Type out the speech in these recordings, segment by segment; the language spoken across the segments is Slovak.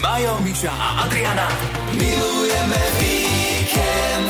Majo, Miša a Adriana. Milujeme víkend.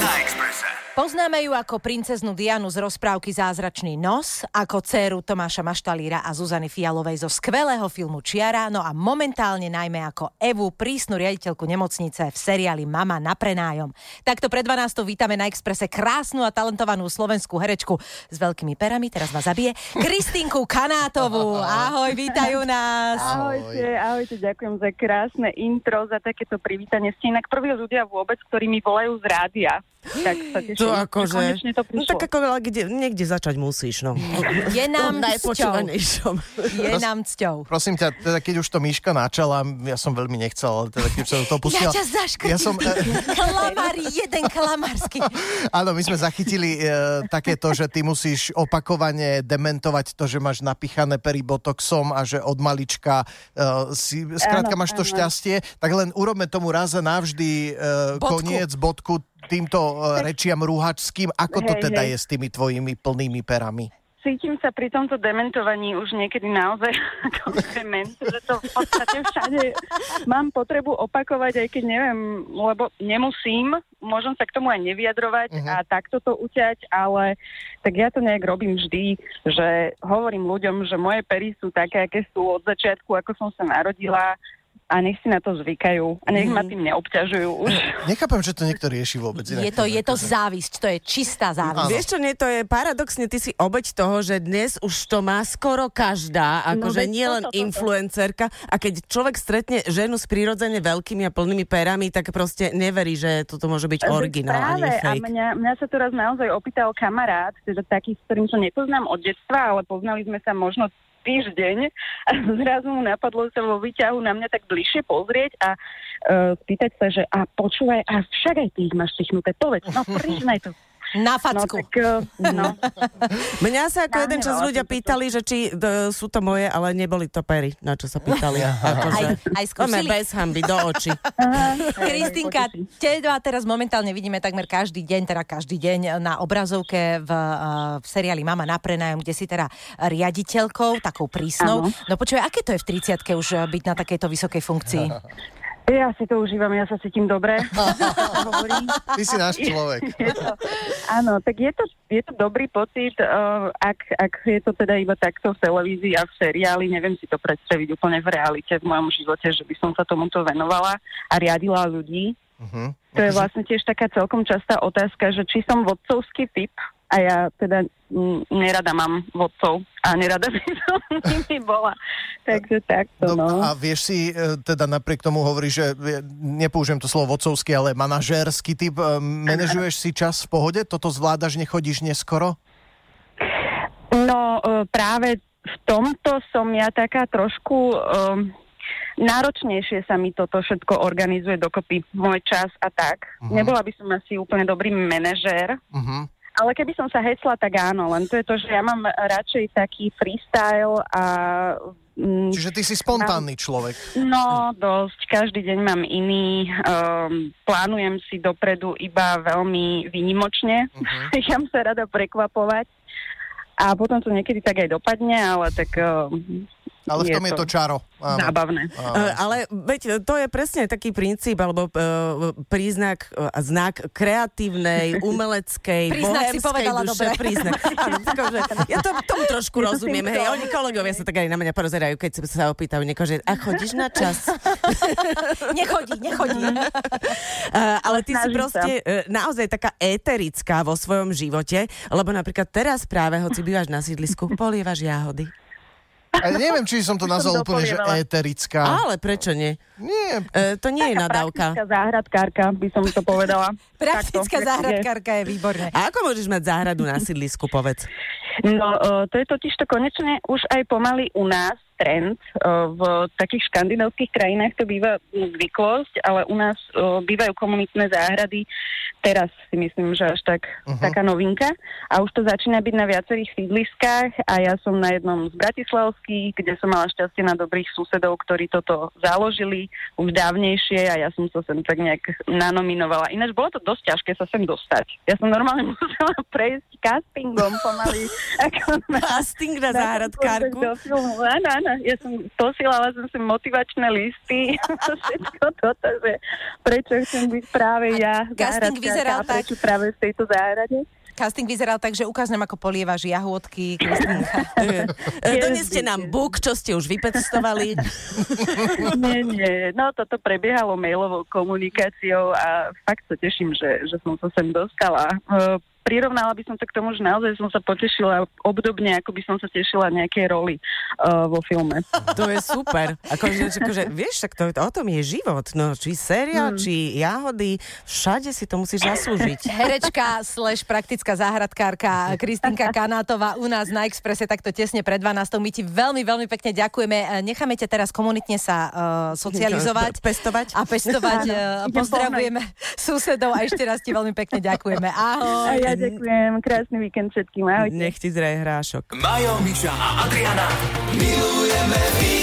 Poznáme ju ako princeznú Dianu z rozprávky Zázračný nos, ako dceru Tomáša Maštalíra a Zuzany Fialovej zo skvelého filmu Čiara, no a momentálne najmä ako Evu, prísnu riaditeľku nemocnice v seriáli Mama na prenájom. Takto pred 12. vítame na Exprese krásnu a talentovanú slovenskú herečku s veľkými perami, teraz vás zabije, Kristinku Kanátovú. Ahoj, vítajú nás. Ahojte, ahojte, ďakujem za krásne intro, za takéto privítanie. Ste inak prví ľudia vôbec, ktorí mi volajú z rádia. Tak sa teším, To že akože... to no tak ako ale kde, niekde začať musíš, no. Je nám. Najpočúvanejšom. Je nám cťou. Prosím ťa, teda keď už to Miška načala, ja som veľmi nechcel, ale teda keď sa do toho pustila... Ja ťa zaškrtím. Ja som, Klamár, jeden klamársky. áno, my sme zachytili e, takéto, že ty musíš opakovane dementovať to, že máš napichané pery botoxom a že od malička e, si, skrátka máš to šťastie, tak len urobme tomu raz a navždy e, koniec, bodku týmto e, rečiam rúhačským. Ako to Hej, teda hej. je s tými tvojimi plnými perami? Cítim sa pri tomto dementovaní už niekedy naozaj ako dement, že to v podstate všade mám potrebu opakovať, aj keď neviem, lebo nemusím, môžem sa k tomu aj nevyjadrovať Mhm. a takto to uťať, ale tak ja to nejak robím vždy, že hovorím ľuďom, že moje pery sú také, aké sú od začiatku, ako som sa narodila a nech si na to zvykajú a nech ma tým neobťažujú už. Nechápem, že to niekto rieši vôbec. inak. Je to, je to závisť, to je čistá závisť. Áno. Vieš čo, nie, to je paradoxne, ty si obeď toho, že dnes už to má skoro každá, No akože veď nie len influencerka a keď človek stretne ženu s prirodzene veľkými a plnými perami, tak proste neverí, že toto môže byť originál a práve, a fake. mňa, mňa sa teraz naozaj opýtal kamarát, teda taký, s ktorým sa nepoznám od detstva, ale poznali sme sa možno týždeň a zrazu mu napadlo sa vo výťahu na mňa tak bližšie pozrieť a uh, spýtať sa, že a počúvaj, a však aj ty ich máš čichnuté, povedz, no priznaj to. Na No facku. tak, uh, no, Mňa sa ako jeden čas ľudia pýtali, že či d- sú to moje, ale neboli to pery, na čo sa pýtali. akože, Aj, aj skúsili. Bez hamby, do očí. Kristinka, teba teraz momentálne vidíme takmer každý deň, teda každý deň na obrazovke v, uh, v seriáli Mama na prenájom, kde si teda riaditeľkou, takou prísnou. Áno. No počúvaj, aké to je v 30 už uh, byť na takejto vysokej funkcii? ja si to užívam, ja sa cítim dobre. Ty si náš človek. Je to, áno, tak je to, je to dobrý pocit, uh, ak, ak je to teda iba takto v televízii a v seriáli, neviem si to predstaviť úplne v realite v mojom živote, že by som sa tomuto venovala a riadila ľudí. Uh-huh. To je vlastne tiež taká celkom častá otázka, že či som vodcovský typ a ja teda nerada mám vodcov a nerada by som nimi bola. Takže takto, No, no. a vieš si, e, teda napriek tomu hovorí, že e, nepoužijem to slovo vodcovský, ale manažérsky typ, e, manažuješ si čas v pohode? Toto zvládaš, nechodíš neskoro? No práve v tomto som ja taká trošku um, náročnejšie sa mi toto všetko organizuje dokopy, môj čas a tak. Mhm. Nebola by som asi úplne dobrý manažér, Uh-huh. Ale keby som sa hecla, tak áno, len to je to, že ja mám radšej taký freestyle a... mm, Čiže ty si spontánny človek. No, dosť. Každý deň mám iný. Um, plánujem si dopredu iba veľmi výnimočne. Uh-huh. Nechám sa rada prekvapovať. A potom to niekedy tak aj dopadne, ale tak um, Ale v tom je to čaro. Áno. zábavné. Áno. Uh, ale veď to je presne taký princíp alebo uh, príznak a znak kreatívnej, umeleckej, Príznak si bohemskej povedala duše. dobre. Príznak. Áno, akože, ja to, tomu trošku rozumiem. Hej, oni kolegovia sa tak aj na mňa porozerajú, keď sa opýtajú niekoho, že a chodíš na čas? Nechodí, nechodí. Uh, ale ty si Snažím proste uh, naozaj taká éterická vo svojom živote, lebo napríklad teraz práve, hoci bývaš na sídlisku, polievaš jahody. A neviem, či som to By som nazval úplne, že éterická. Ale prečo nie? Nie, Uh, to nie je Taká nadávka. praktická záhradkárka, by som to povedala. Praktická Takto, záhradkárka je výborné. A ako môžeš mať záhradu na sídlisku, povedz? No, uh, to je totiž to konečne už aj pomaly u nás trend. Uh, v takých škandinávskych krajinách to býva zvyklosť, ale u nás uh, bývajú komunitné záhrady. Teraz si myslím, že až tak Mhm. taká novinka. A už to začína byť na viacerých sídliskách a ja som na jednom z bratislavských, kde som mala šťastie na dobrých susedov, ktorí toto založili už dávnejšie a ja som sa sem tak nejak nanominovala. Ináč bolo to dosť ťažké sa sem dostať. Ja som normálne musela prejsť castingom pomaly. Ako na, Casting na na záhradkárku? áno, áno, ja som posielala som si motivačné listy a všetko toto, že prečo chcem byť práve ja casting vyzeral a prečo práve v tejto záhrade. Casting vyzeral tak, že ukáž nám, ako polievaš jahôdky, Kristýnka. Doneste nám buk, čo ste už vypestovali. Nie, nie, no toto prebiehalo mailovou komunikáciou a fakt sa teším, že, že som sa sem dostala. Prirovnala by som to k tomu, že naozaj som sa potešila obdobne, ako by som sa tešila nejakej roli uh, vo filme. To je super. Akože, akože, vieš, tak to, o tom je život. No, či séria, Hmm. či jahody, všade si to musíš zaslúžiť. Herečka slash praktická záhradkárka Kristýnka Kanátová u nás na Exprese takto tesne pred 12. My ti veľmi, veľmi pekne ďakujeme. Necháme ťa teraz komunitne sa uh, socializovať. Pestovať. A pestovať. Uh, pozdravujeme susedov a ešte raz ti veľmi pekne ďakujeme. Ahoj. ja ďakujem, krásny víkend všetkým, ahojte. Nech ti zraje hrášok. Majo, Miša a Adriana. Milujeme víkend.